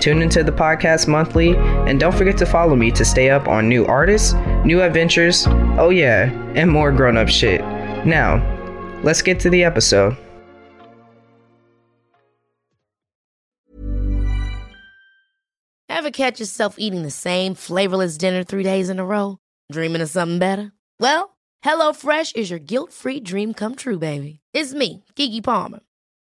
Tune into the podcast monthly, and don't forget to follow me to stay up on new artists, new adventures, oh yeah, and more grown up shit. Now, let's get to the episode. Ever catch yourself eating the same flavorless dinner three days in a row? Dreaming of something better? Well, HelloFresh is your guilt free dream come true, baby. It's me, Keke Palmer.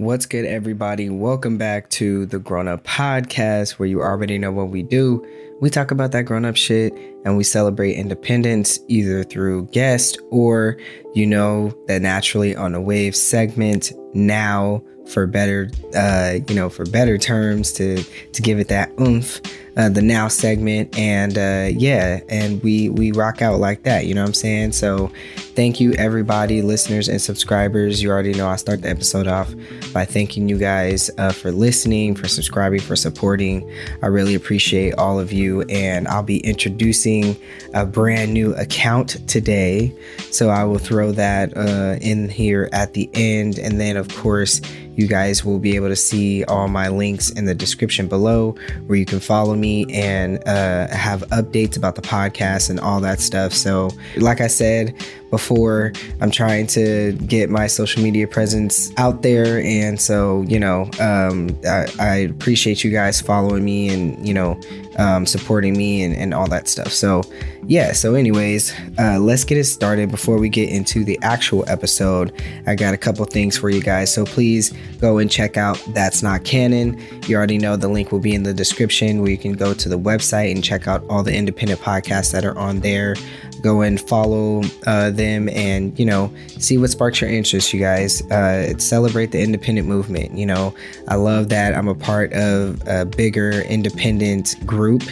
What's good, everybody? Welcome back to the Grown Up Podcast, where you already know what we do. We talk about that grown up shit and we celebrate independence either through guest or, you know, the naturally on a wave segment now for better, uh, you know, for better terms to to give it that oomph uh, the now segment. And uh, yeah and we we rock out like that you know what i'm saying? So thank you everybody listeners and subscribers. You already know i start the episode off by thanking you guys uh, for listening for subscribing for supporting. I really appreciate all of you and i'll be introducing a brand new account today. So i will throw that uh, in here at the end. And then of course you guys will be able to see all my links in the description below where you can follow me and uh, have updates about the podcast and all that stuff. So, like I said before, I'm trying to get my social media presence out there. And so, you know, um, I, I, appreciate you guys following me and, you know, um, supporting me and, and all that stuff. So, yeah, so, anyways, uh, let's get it started before we get into the actual episode. I got a couple things for you guys. So, please go and check out That's Not Canon. You already know the link will be in the description where you can go to the website and check out all the independent podcasts that are on there. Go and follow uh, them and, you know, see what sparks your interest, you guys. Uh, celebrate the independent movement. You know, I love that I'm a part of a bigger independent group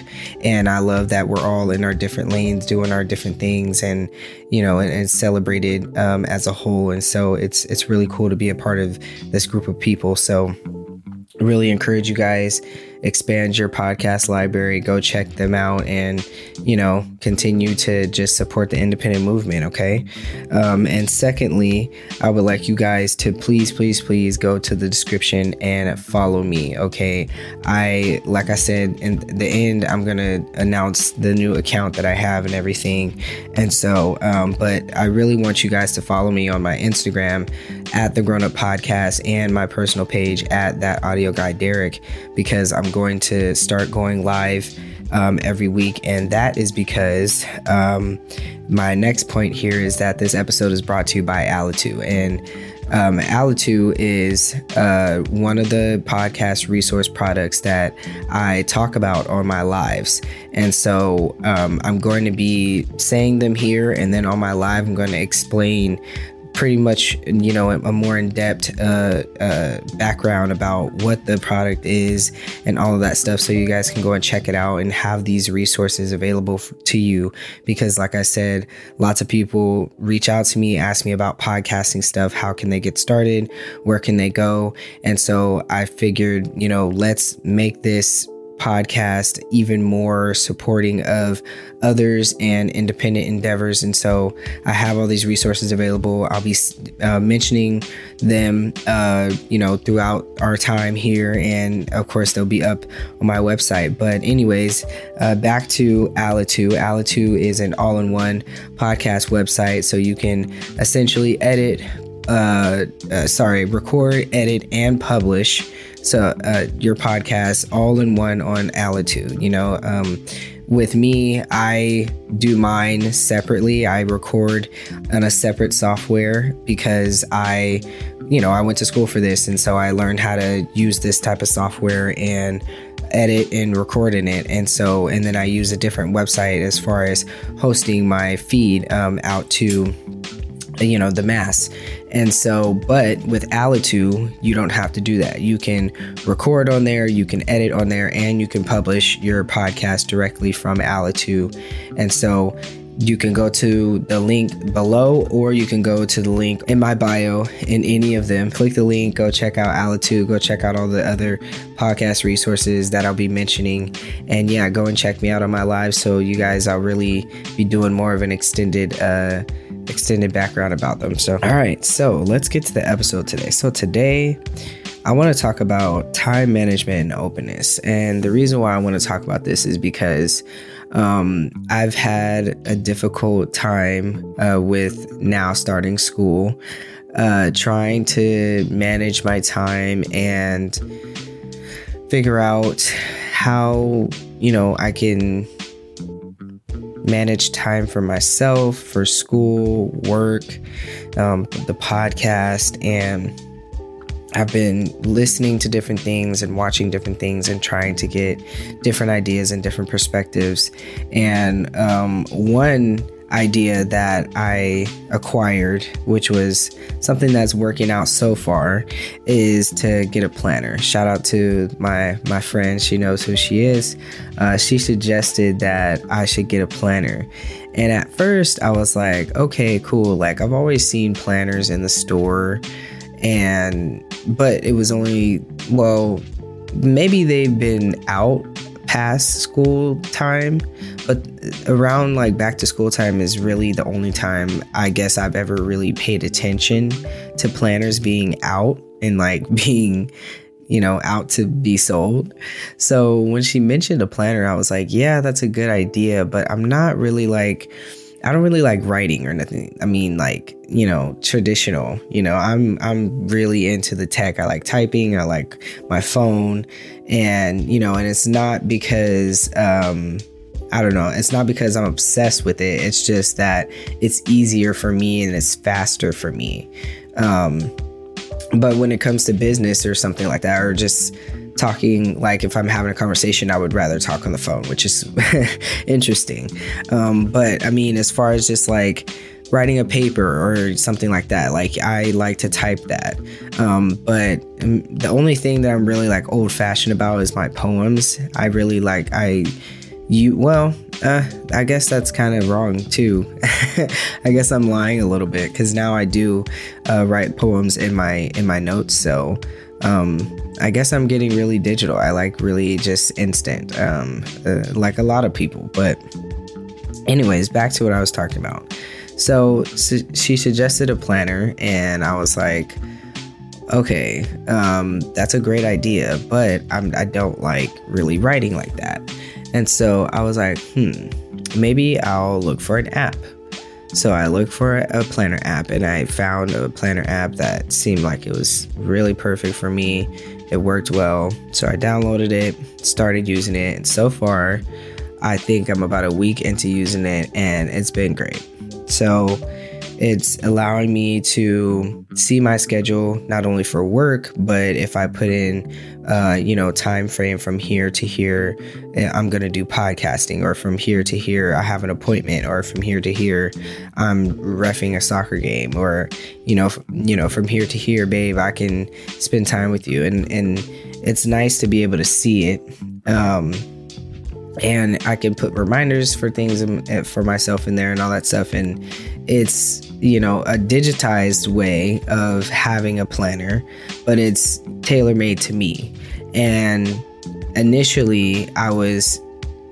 and I love that we're all in our different lanes doing our different things and, you know, and, and celebrated um, as a whole. And so it's, it's really cool to be a part of this group of people. So, really encourage you guys expand your podcast library go check them out and you know continue to just support the independent movement okay? Um, and secondly i would like you guys to please please please go to the description and follow me okay? I like i said in the end i'm gonna announce the new account that i have and everything. And so um, but i really want you guys to follow me on my instagram at the grown up podcast and my personal page at that audio guy derek because i'm going to start going live um, every week. And that is because um, my next point here is that this episode is brought to you by Alitu. And um, Alitu is uh, one of the podcast resource products that I talk about on my lives. And so um, I'm going to be saying them here, and then on my live, I'm going to explain pretty much you know a more in-depth uh, uh, background about what the product is and all of that stuff. So you guys can go and check it out and have these resources available f- to you. Because like i said lots of people reach out to me ask me about podcasting stuff. How can they get started? Where can they go? And so i figured you know let's make this podcast even more supporting of others and independent endeavors. And so I have all these resources available. I'll be uh, mentioning them, uh, you know, throughout our time here. And of course, they'll be up on my website. But, anyways, uh, back to Alitu. Alitu is an all in one podcast website. So you can essentially edit, uh, uh, sorry, record, edit, and publish so uh, your podcast all in one on Alitu. You know, um, with me, I do mine separately. I record on a separate software because I, you know, I went to school for this. And so I learned how to use this type of software and edit and record in it. And so, and then I use a different website as far as hosting my feed um, out to you know the mass. And so but with alitu you don't have to do that. You can record on there you can edit on there and you can publish your podcast directly from alitu and so you can go to the link below or you can go to the link in my bio in any of them. Click the link go check out alitu go check out all the other podcast resources that i'll be mentioning. And yeah go and check me out on my live so you guys i'll really be doing more of an extended uh extended background about them so all right so let's get to the episode today so today I want to talk about time management and openness. And the reason why I want to talk about this is because um, I've had a difficult time uh, with now starting school, uh, trying to manage my time and figure out how, you know, I can manage time for myself, for school, work, um, the podcast, and I've been listening to different things and watching different things and trying to get different ideas and different perspectives. And um, one idea that I acquired, which was something that's working out so far, is to get a planner. Shout out to my my friend; she knows who she is. Uh, she suggested that I should get a planner, and at first I was like, okay, cool. Like I've always seen planners in the store and but it was only well maybe they've been out past school time but around like back to school time is really the only time i guess i've ever really paid attention to planners being out and like being you know out to be sold. So when she mentioned a planner i was like yeah that's a good idea but i'm not really like I don't really like writing or nothing. I mean, like you know, traditional. You know, I'm I'm really into the tech. I like typing. I like my phone, and you know, and it's not because um, I don't know. It's not because I'm obsessed with it. It's just that it's easier for me and it's faster for me. Um, but when it comes to business or something like that, or just talking like if i'm having a conversation i would rather talk on the phone which is interesting. Um, but i mean as far as just like writing a paper or something like that like i like to type that. Um, but um, the only thing that i'm really like old fashioned about is my poems. I really like i you well uh, i guess that's kind of wrong too. I guess i'm lying a little bit because now i do uh, write poems in my in my notes so um, I guess I'm getting really digital. I like really just instant, um, uh, like a lot of people. But, anyways, back to what I was talking about. So, so she suggested a planner, and I was like, okay, um, that's a great idea, but I'm, I don't like really writing like that. And so I was like, hmm, maybe I'll look for an app. So I looked for a planner app and I found a planner app that seemed like it was really perfect for me. It worked well. So I downloaded it, started using it, and so far, I think I'm about a week into using it and it's been great. So it's allowing me to see my schedule not only for work, but if I put in, uh, you know, time frame from here to here, eh, I'm gonna do podcasting, or from here to here, I have an appointment, or from here to here, I'm refing a soccer game, or you know, f- you know, from here to here, babe, I can spend time with you, and and it's nice to be able to see it. Um, and I can put reminders for things eh, for myself in there and all that stuff. And it's you know a digitized way of having a planner but it's tailor made to me and initially i was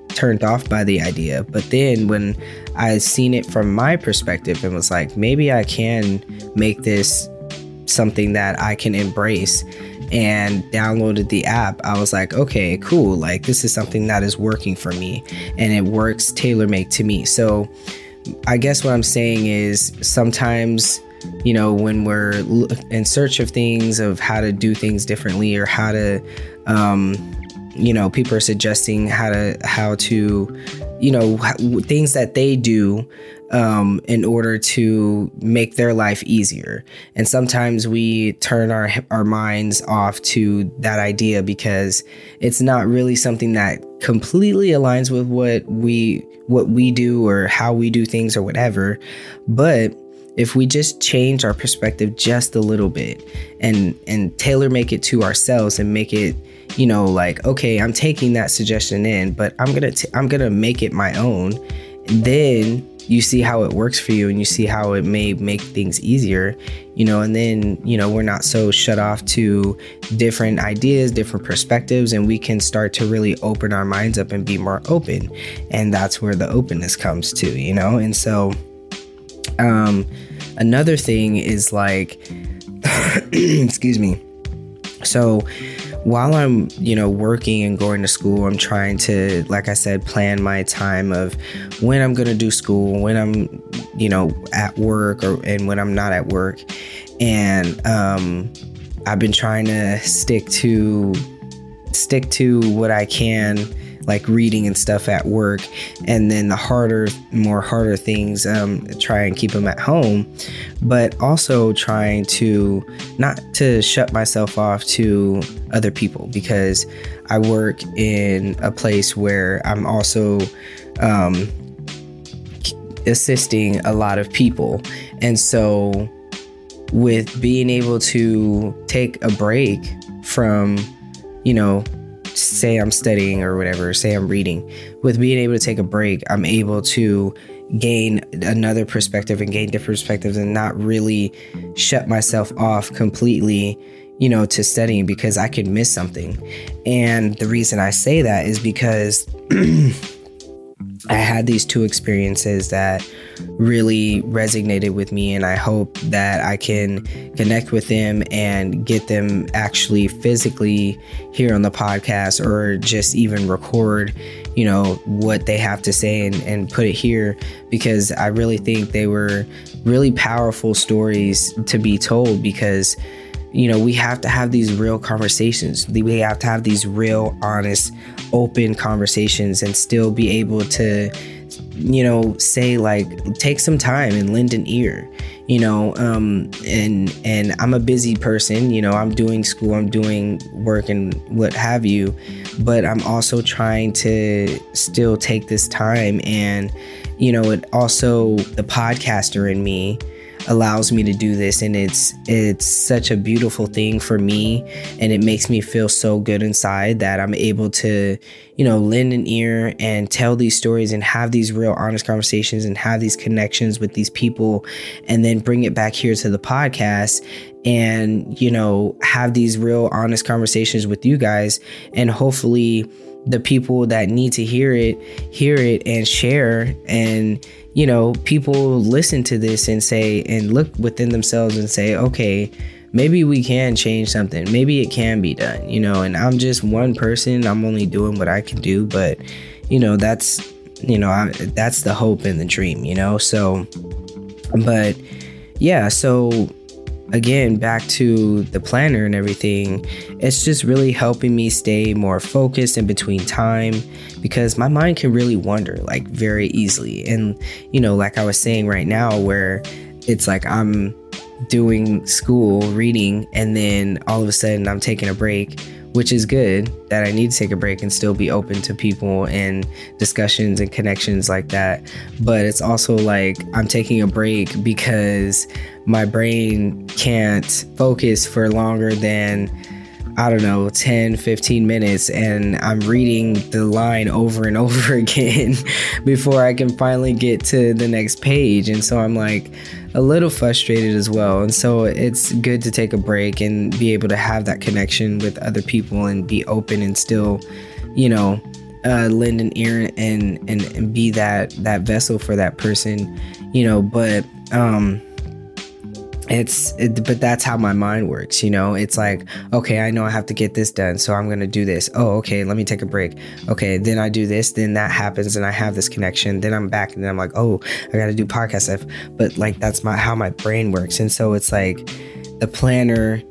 turned off by the idea but then when i seen it from my perspective and was like maybe i can make this something that i can embrace and downloaded the app, I was like, okay, cool. Like, this is something that is working for me and it works tailor made to me. So, I guess what I'm saying is sometimes, you know, when we're in search of things, of how to do things differently or how to, um, you know, people are suggesting how to how to you know things that they do um, in order to make their life easier. And sometimes we turn our our minds off to that idea because it's not really something that completely aligns with what we what we do or how we do things or whatever. But if we just change our perspective just a little bit and and tailor make it to ourselves and make it you know like okay i'm taking that suggestion in but i'm gonna t- i'm gonna make it my own then you see how it works for you and you see how it may make things easier, you know, and then, you know, we're not so shut off to different ideas, different perspectives, and we can start to really open our minds up and be more open. And that's where the openness comes to, you know? And so, um, another thing is like, excuse me. So, while I'm, you know, working and going to school, I'm trying to, like I said, plan my time of when I'm going to do school, when I'm, you know, at work or and when I'm not at work. And um I've been trying to stick to stick to what I can like reading and stuff at work. And then the harder more harder things um, try and keep them at home but also trying to not to shut myself off to other people because i work in a place where i'm also um, assisting a lot of people. And so with being able to take a break from you know say I'm studying or whatever, say I'm reading, with being able to take a break, I'm able to gain another perspective and gain different perspectives and not really shut myself off completely, you know, to studying because I could miss something. And the reason I say that is because I had these two experiences that really resonated with me, and I hope that I can connect with them and get them actually physically here on the podcast or just even record, you know, what they have to say and, and put it here because I really think they were really powerful stories to be told because you know, we have to have these real conversations. We have to have these real, honest, open conversations and still be able to, you know, say like, take some time and lend an ear, you know, um, and, and I'm a busy person, you know, I'm doing school, I'm doing work and what have you, but I'm also trying to still take this time and, you know, it also, the podcaster in me, allows me to do this and it's it's such a beautiful thing for me and it makes me feel so good inside that I'm able to you know lend an ear and tell these stories and have these real honest conversations and have these connections with these people and then bring it back here to the podcast and you know have these real honest conversations with you guys. And hopefully the people that need to hear it hear it and share and you know, people listen to this and say, and look within themselves and say, okay, maybe we can change something. Maybe it can be done, you know, and I'm just one person. I'm only doing what I can do, but, you know, that's, you know, I, that's the hope and the dream, you know? So, but yeah, so again, back to the planner and everything, it's just really helping me stay more focused in between time because my mind can really wander like very easily. And, you know, like I was saying right now, where it's like I'm doing school, reading, and then all of a sudden I'm taking a break which is good that I need to take a break and still be open to people and discussions and connections like that. But it's also like I'm taking a break because my brain can't focus for longer than I don't know, 10, 15 minutes, and I'm reading the line over and over again before I can finally get to the next page. And so I'm like a little frustrated as well. And so it's good to take a break and be able to have that connection with other people and be open and still, you know, uh, lend an ear and, and, and be that, that vessel for that person, you know, but, um, it's it, but that's how my mind works you know? It's like okay i know i have to get this done so i'm gonna do this. Oh okay let me take a break. Okay then i do this then that happens and i have this connection. Then i'm back and then i'm like oh i gotta do podcast stuff but like that's my how my brain works. And so it's like the planner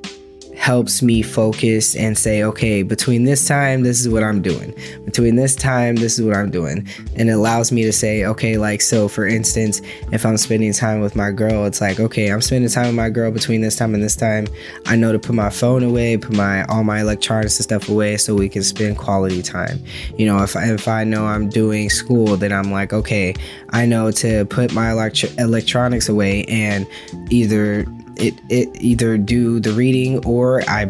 helps me focus and say, okay, between this time, this is what I'm doing. Between this time, this is what I'm doing. And it allows me to say, okay, like, so for instance, if I'm spending time with my girl, it's like, okay, I'm spending time with my girl between this time and this time. I know to put my phone away, put my all my electronics and stuff away so we can spend quality time. You know, if, if I know I'm doing school, then I'm like, okay, I know to put my electro- electronics away and either it it either do the reading or I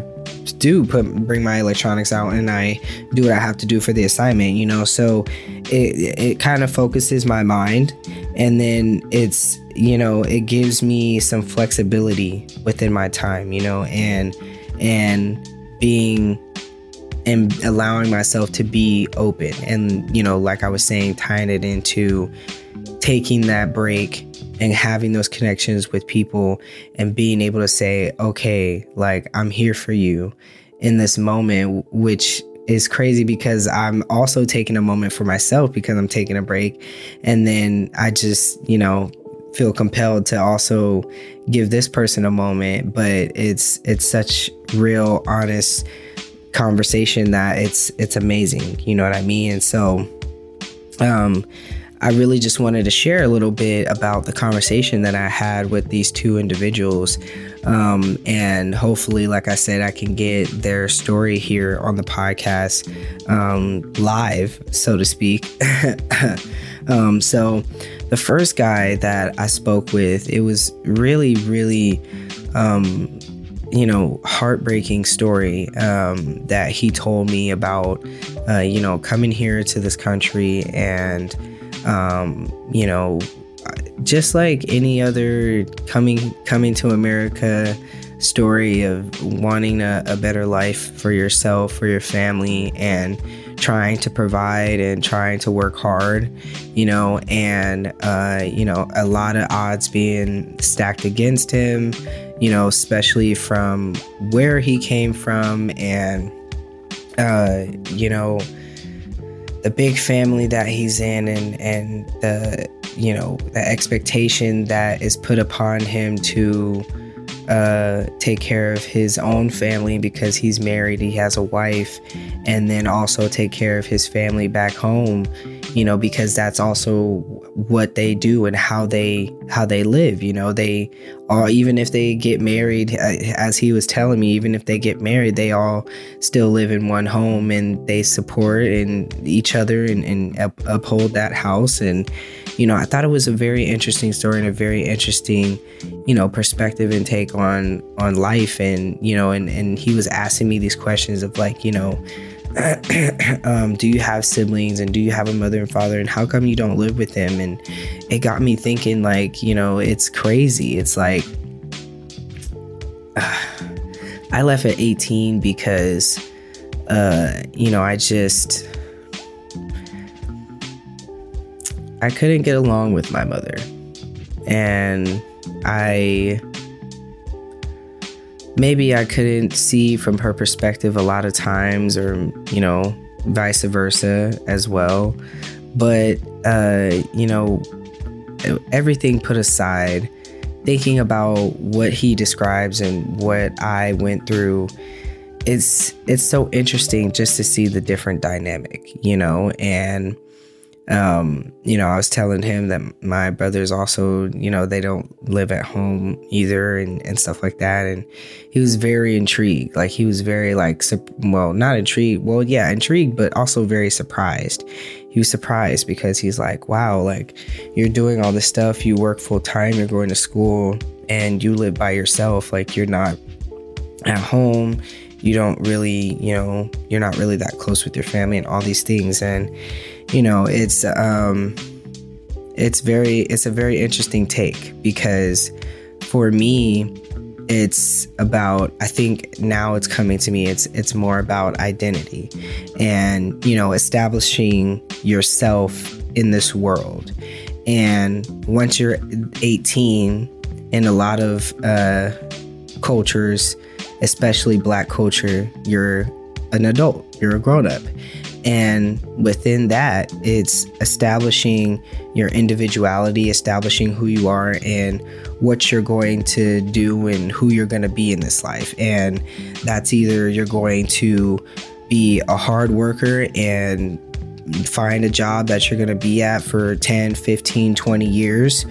do put bring my electronics out and I do what I have to do for the assignment, you know. So it it kind of focuses my mind and then it's you know, it gives me some flexibility within my time, you know, and and being and allowing myself to be open and you know, like I was saying tying it into taking that break and having those connections with people and being able to say, okay, like I'm here for you in this moment, which is crazy because I'm also taking a moment for myself because I'm taking a break. And then I just, you know, feel compelled to also give this person a moment, but it's it's such real honest conversation that it's it's amazing. You know what I mean? And so um I really just wanted to share a little bit about the conversation that I had with these two individuals. Um, and hopefully, like I said, I can get their story here on the podcast um, live, so to speak. um, so, the first guy that I spoke with, it was really, really um, you know, heartbreaking story um, that he told me about, uh, you know, coming here to this country and um, you know, just like any other coming coming to America story of wanting a, a, better life for yourself, for your family, and trying to provide and trying to work hard, you know, and, uh, you know, a lot of odds being stacked against him, you know, especially from where he came from and, uh, you know, the big family that he's in and and the you know the expectation that is put upon him to uh, take care of his own family because he's married, he has a wife, and then also take care of his family back home, you know, because that's also what they do and how they how they live, you know, they all even if they get married uh, as he was telling me, even if they get married, they all still live in one home and they support and each other and, and up, uphold that house and you know, I thought it was a very interesting story and a very interesting, you know, perspective and take on on life. And you know, and and he was asking me these questions of like, you know. um, do you have siblings and do you have a mother and father and how come you don't live with them and it got me thinking like you know it's crazy it's like uh, i left at 18 because uh, you know i just I couldn't get along with my mother. And I maybe I couldn't see from her perspective a lot of times, or, you know, vice versa as well. But, uh, you know, everything put aside, thinking about what he describes and what I went through, it's it's so interesting just to see the different dynamic, you know, and um, you know, I was telling him that my brothers also, you know, they don't live at home either and, and stuff like that. And he was very intrigued. Like, he was very, like, well, not intrigued. Well, yeah, intrigued, but also very surprised. He was surprised because he's like, wow, like, you're doing all this stuff. You work full time, you're going to school, and you live by yourself. Like, you're not at home. You don't really, you know, you're not really that close with your family and all these things. And, you know, it's um it's very it's a very interesting take because for me it's about i think now it's coming to me it's it's more about identity and you know establishing yourself in this world. And once you're 18 in a lot of uh, cultures especially black culture you're an adult you're a grown-up And within that, it's establishing your individuality, establishing who you are and what you're going to do and who you're going to be in this life. And that's either you're going to be a hard worker and find a job that you're going to be at for 10, 15, 20 years,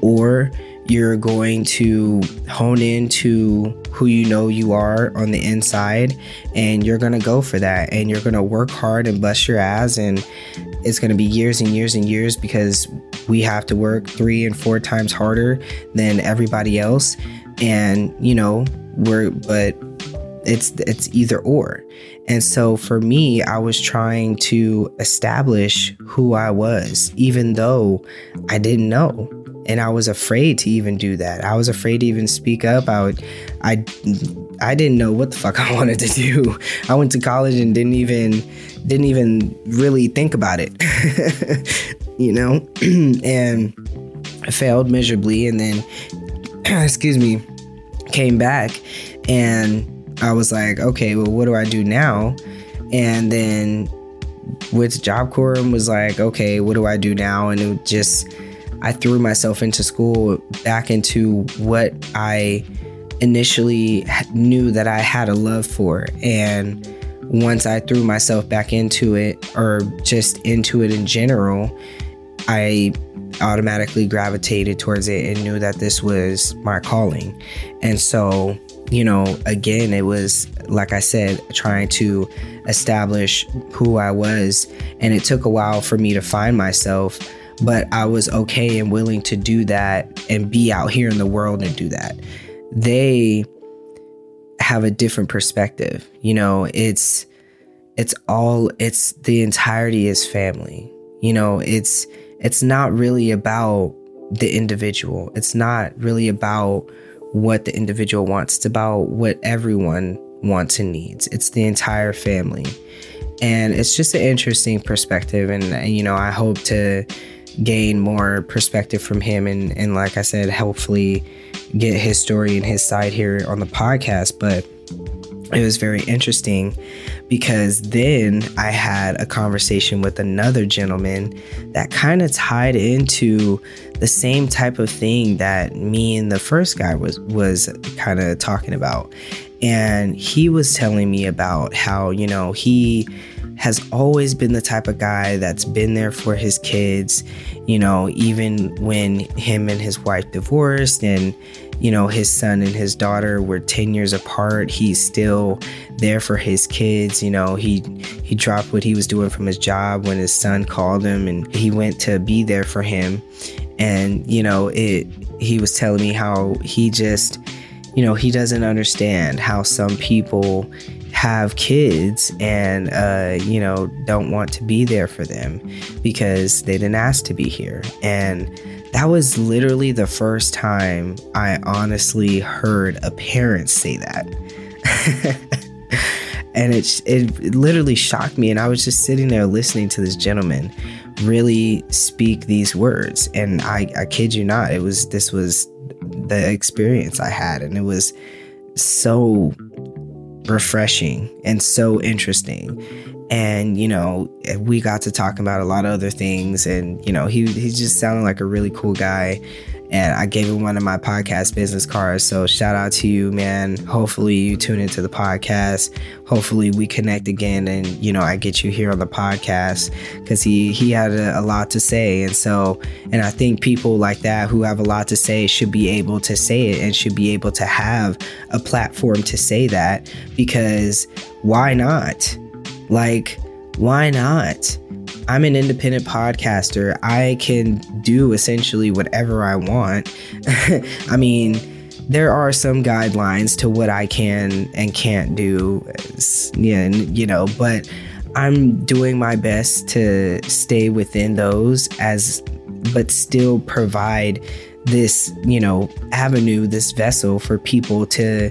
or you're going to hone into who you know you are on the inside and you're going to go for that and you're going to work hard and bust your ass and it's going to be years and years and years because we have to work three and four times harder than everybody else and you know we're but it's it's either or. And so for me i was trying to establish who i was even though i didn't know and I was afraid to even do that. I was afraid to even speak up. I would, I, I didn't know what the fuck I wanted to do. I went to college and didn't even, didn't even really think about it, you know, and I failed miserably. And then, excuse me, came back and I was like, okay, well, what do I do now? And then with Job Corps was like, okay, what do I do now? And it just I threw myself into school back into what I initially knew that I had a love for. And once I threw myself back into it, or just into it in general, I automatically gravitated towards it and knew that this was my calling. And so, you know, again, it was, like I said, trying to establish who I was. And it took a while for me to find myself but I was okay and willing to do that and be out here in the world and do that. They have a different perspective. You know, it's it's all it's the entirety is family. You know, it's it's not really about the individual. It's not really about what the individual wants. It's about what everyone wants and needs. It's the entire family. And it's just an interesting perspective and you know, I hope to gain more perspective from him and and like I said, hopefully get his story and his side here on the podcast. But it was very interesting because then I had a conversation with another gentleman that kind of tied into the same type of thing that me and the first guy was was kind of talking about. And he was telling me about how, you know, he has always been the type of guy that's been there for his kids, you know, even when him and his wife divorced and, you know, his son and his daughter were 10 years apart, he's still there for his kids. You know, he he dropped what he was doing from his job when his son called him and he went to be there for him. And, you know, it he was telling me how he just you know, he doesn't understand how some people have kids and uh, you know don't want to be there for them because they didn't ask to be here. And that was literally the first time i honestly heard a parent say that. And it, it literally shocked me. And i was just sitting there listening to this gentleman really speak these words. And i i kid you not it was this was the experience i had. And it was so refreshing and so interesting. And, you know, we got to talk about a lot of other things. And, you know, he, he just sounded like a really cool guy and I gave him one of my podcast business cards. So shout out to you, man. Hopefully you tune into the podcast. Hopefully we connect again, and you know I get you here on the podcast because he he had a, a, lot to say, and so and I think people like that who have a lot to say should be able to say it and should be able to have a platform to say that because why not? Like why not? I'm an independent podcaster. I can do essentially whatever I want. I mean, there are some guidelines to what I can and can't do, you know, but I'm doing my best to stay within those as but still provide this, you know, avenue, this vessel for people to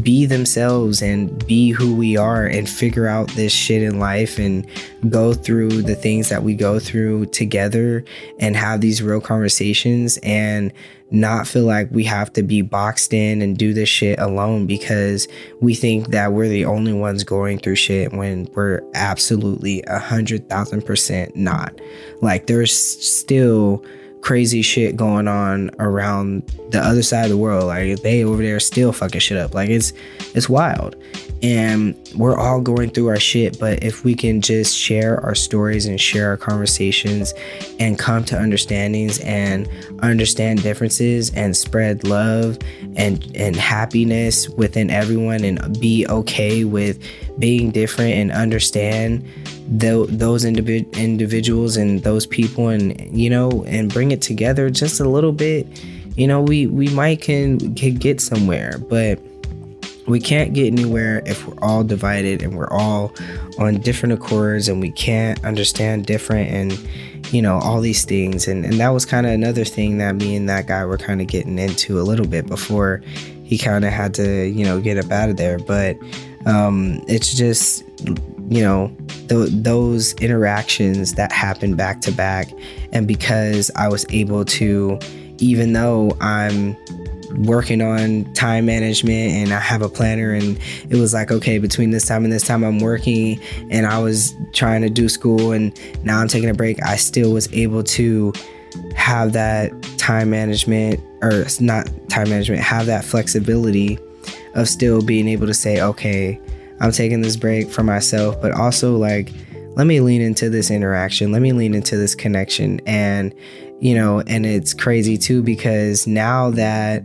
be themselves and be who we are and figure out this shit in life and go through the things that we go through together and have these real conversations and not feel like we have to be boxed in and do this shit alone because we think that we're the only ones going through shit when we're absolutely a hundred thousand percent not. Like there's still crazy shit going on around the other side of the world. Like they over there still fucking shit up. Like it's it's wild. And we're all going through our shit, but if we can just share our stories and share our conversations and come to understandings and understand differences and spread love and and happiness within everyone and be okay with being different and understand those individ- individuals and those people and you know and bring it together just a little bit. You know we we might can, can get somewhere but we can't get anywhere if we're all divided and we're all on different accords and we can't understand different and you know all these things. And, and that was kind of another thing that me and that guy were kind of getting into a little bit before he kind of had to you know get up out of there. But um, it's just you know th- those interactions that happened back to back. And because i was able to even though i'm working on time management and I have a planner and it was like okay between this time and this time I'm working and I was trying to do school and now I'm taking a break I still was able to have that time management or not time management have that flexibility of still being able to say okay I'm taking this break for myself but also like let me lean into this interaction let me lean into this connection and you know, and it's crazy too because now that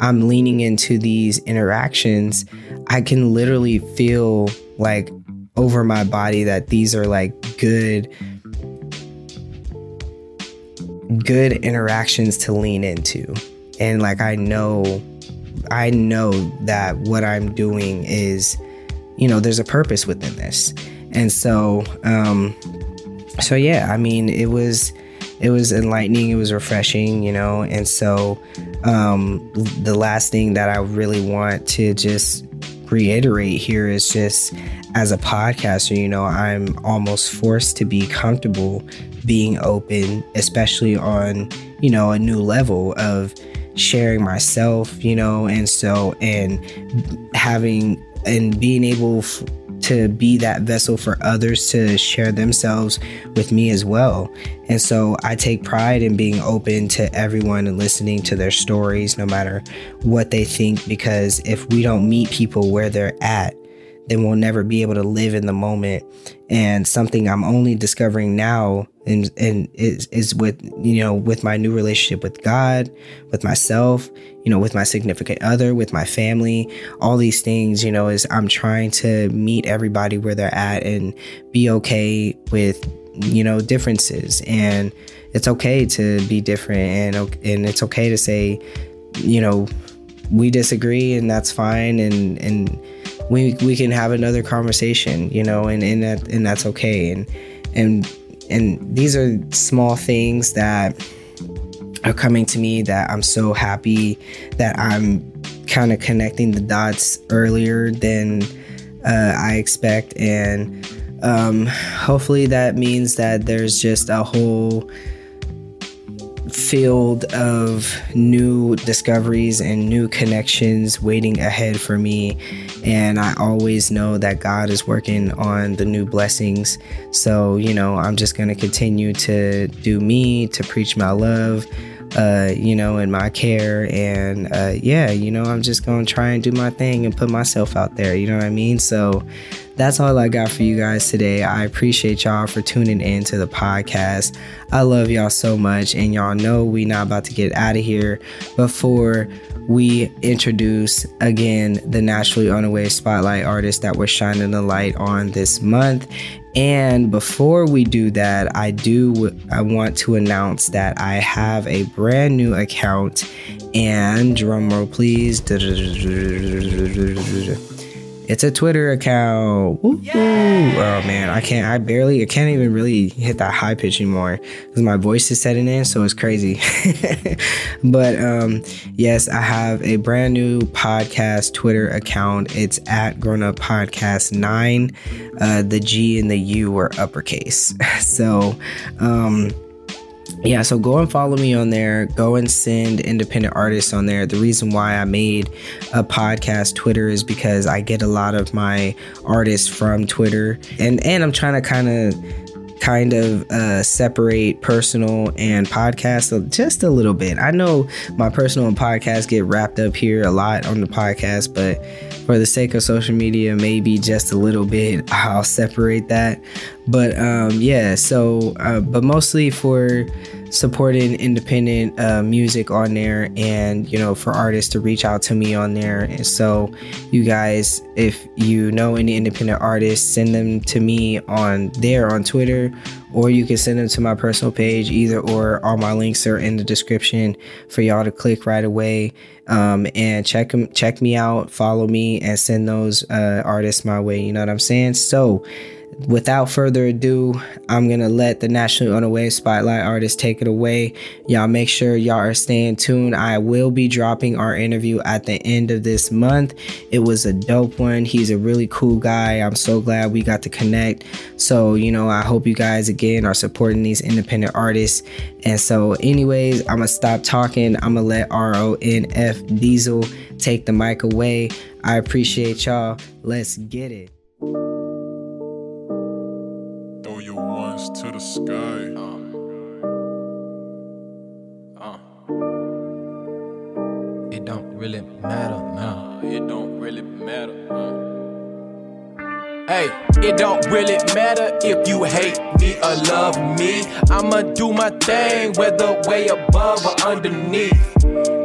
I'm leaning into these interactions, I can literally feel like over my body that these are like good good interactions to lean into. And like I know I know that what I'm doing is you know, there's a purpose within this. And so um so yeah, I mean, it was it was enlightening it was refreshing you know and so um, the last thing that i really want to just reiterate here is just as a podcaster you know i'm almost forced to be comfortable being open especially on you know a new level of sharing myself you know and so and having and being able f- to be that vessel for others to share themselves with me as well. And so I take pride in being open to everyone and listening to their stories, no matter what they think, because if we don't meet people where they're at, then we'll never be able to live in the moment. And something I'm only discovering now and and is is with you know with my new relationship with God, with myself, you know, with my significant other, with my family, all these things, you know, is I'm trying to meet everybody where they're at and be okay with you know differences and it's okay to be different and and it's okay to say you know we disagree and that's fine and and we we can have another conversation, you know, and and that and that's okay. And and and these are small things that are coming to me that I'm so happy that I'm kind of connecting the dots earlier than uh, I expect, and um, hopefully that means that there's just a whole field of new discoveries and new connections waiting ahead for me. And I always know that God is working on the new blessings. So, you know, I'm just going to continue to do me, to preach my love, uh, you know, and my care. And uh, yeah, you know, I'm just going to try and do my thing and put myself out there. You know what I mean? So, that's all I got for you guys today. I appreciate y'all for tuning in to the podcast. I love y'all so much, and y'all know we not about to get out of here before we introduce again the naturally unaware spotlight artist that we're shining the light on this month. And before we do that, I do I want to announce that I have a brand new account and drumroll please It's a Twitter account. Ooh, Oh man, I can't. I barely. I can't even really hit that high pitch anymore because my voice is setting in, so it's crazy. but um, yes, I have a brand new podcast Twitter account. It's at Grown Up Podcast Nine. Uh, the G and the U are uppercase. so um yeah, so go and follow me on there. Go and send independent artists on there. The reason why I made a podcast Twitter is because I get a lot of my artists from Twitter, and and I'm trying to kind of kind of uh, separate personal and podcast just a little bit. I know my personal and podcast get wrapped up here a lot on the podcast, but for the sake of social media, maybe just a little bit, I'll separate that. But um, yeah, so, uh, but mostly for supporting independent uh, music on there and you know for artists to reach out to me on there. And so you guys if you know any independent artists send them to me on there on twitter or you can send them to my personal page either or all my links are in the description for y'all to click right away. Um, and check them check me out follow me and send those uh, artists my way you know what i'm saying? So without further ado, I'm gonna let the Nationally Unaware Spotlight artist take it away. Y'all make sure y'all are staying tuned. I will be dropping our interview at the end of this month. It was a dope one. He's a really cool guy. I'm so glad we got to connect. So, you know, I hope you guys again are supporting these independent artists. And so, anyways, I'm gonna stop talking. I'm gonna let RONF Diesel take the mic away. I appreciate y'all. Let's get it. To the sky. Uh. Uh. It don't really matter now. It don't really matter. Hey, it don't really matter if you hate me or love me. I'ma do my thing, whether way above or underneath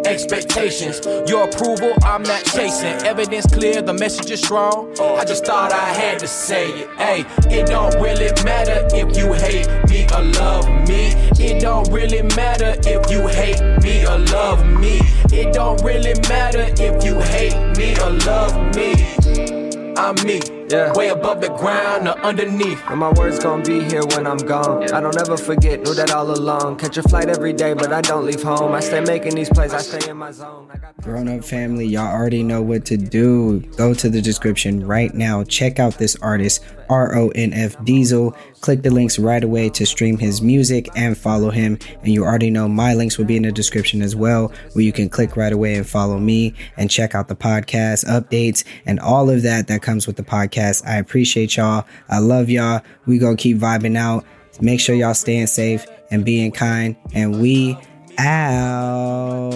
expectations. Your approval, I'm not chasing. Evidence clear, the message is strong. I just thought I had to say it. Hey, it don't really matter if you hate me or love me. It don't really matter if you hate me or love me. It don't really matter if you hate me or love me. I'm me. Yeah. Way above the ground or underneath. And my words gonna be here when I'm gone. Yeah. I don't ever forget, knew that all along. Catch a flight every day, but I don't leave home. I stay making these plays, I stay in my zone. Grown up family, y'all already know what to do. Go to the description right now. Check out this artist, RONF Diesel. Click the links right away to stream his music and follow him. And you already know my links will be in the description as well, where you can click right away and follow me and check out the podcast updates and all of that that comes with the podcast. I appreciate y'all. I love y'all. We gonna keep vibing out. Make sure y'all staying safe and being kind. And we out.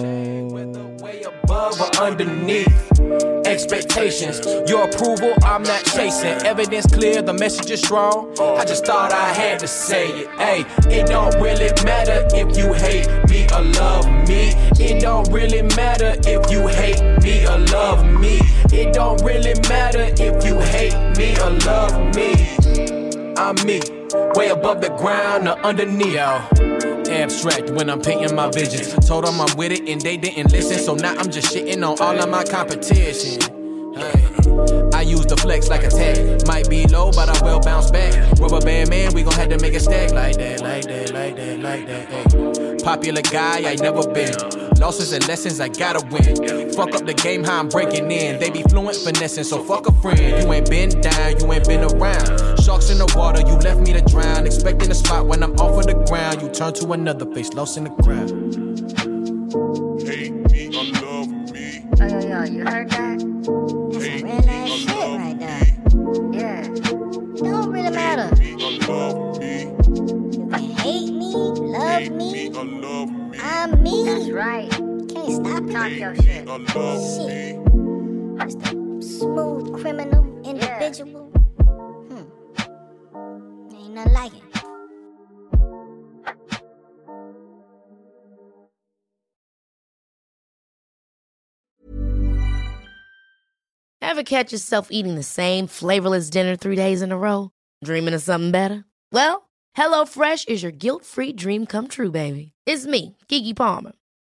Expectations. Your approval, I'm not chasing. Evidence clear, the message is strong. I just thought I had to say it. Hey, it don't really matter if you hate me or love me. It don't really matter if you hate me or love me. It don't really matter if you hate me or love me. I'm me, way above the ground or underneath. Yo abstract when I'm painting my visions. Told them I'm with it and they didn't listen, so now I'm just shitting on all of my competition. I use the flex like a tag. Might be low, but I will bounce back. Rubber band man, we gon' have to make a stack like that, like that, like that, like that. Hey. Popular guy, I never been. Losses and lessons, I gotta win. Fuck up the game, how I'm breaking in. They be fluent finessing, so fuck a friend. You ain't been down, you ain't been around. Sharks in the water, you left me to drown. Expecting a spot when I'm off of the ground. You turn to another face, lost in the crowd. Hate me or love me. Oh, yo, yo, you heard that? That's talk your shit. Or love Shit. me. Mr. Smooth criminal individual. Hmm. Ain't nothing like it. Ever catch yourself eating the same flavorless dinner three days in a row? Dreaming of something better? Well, HelloFresh is your guilt free dream come true, baby. It's me, Keke Palmer.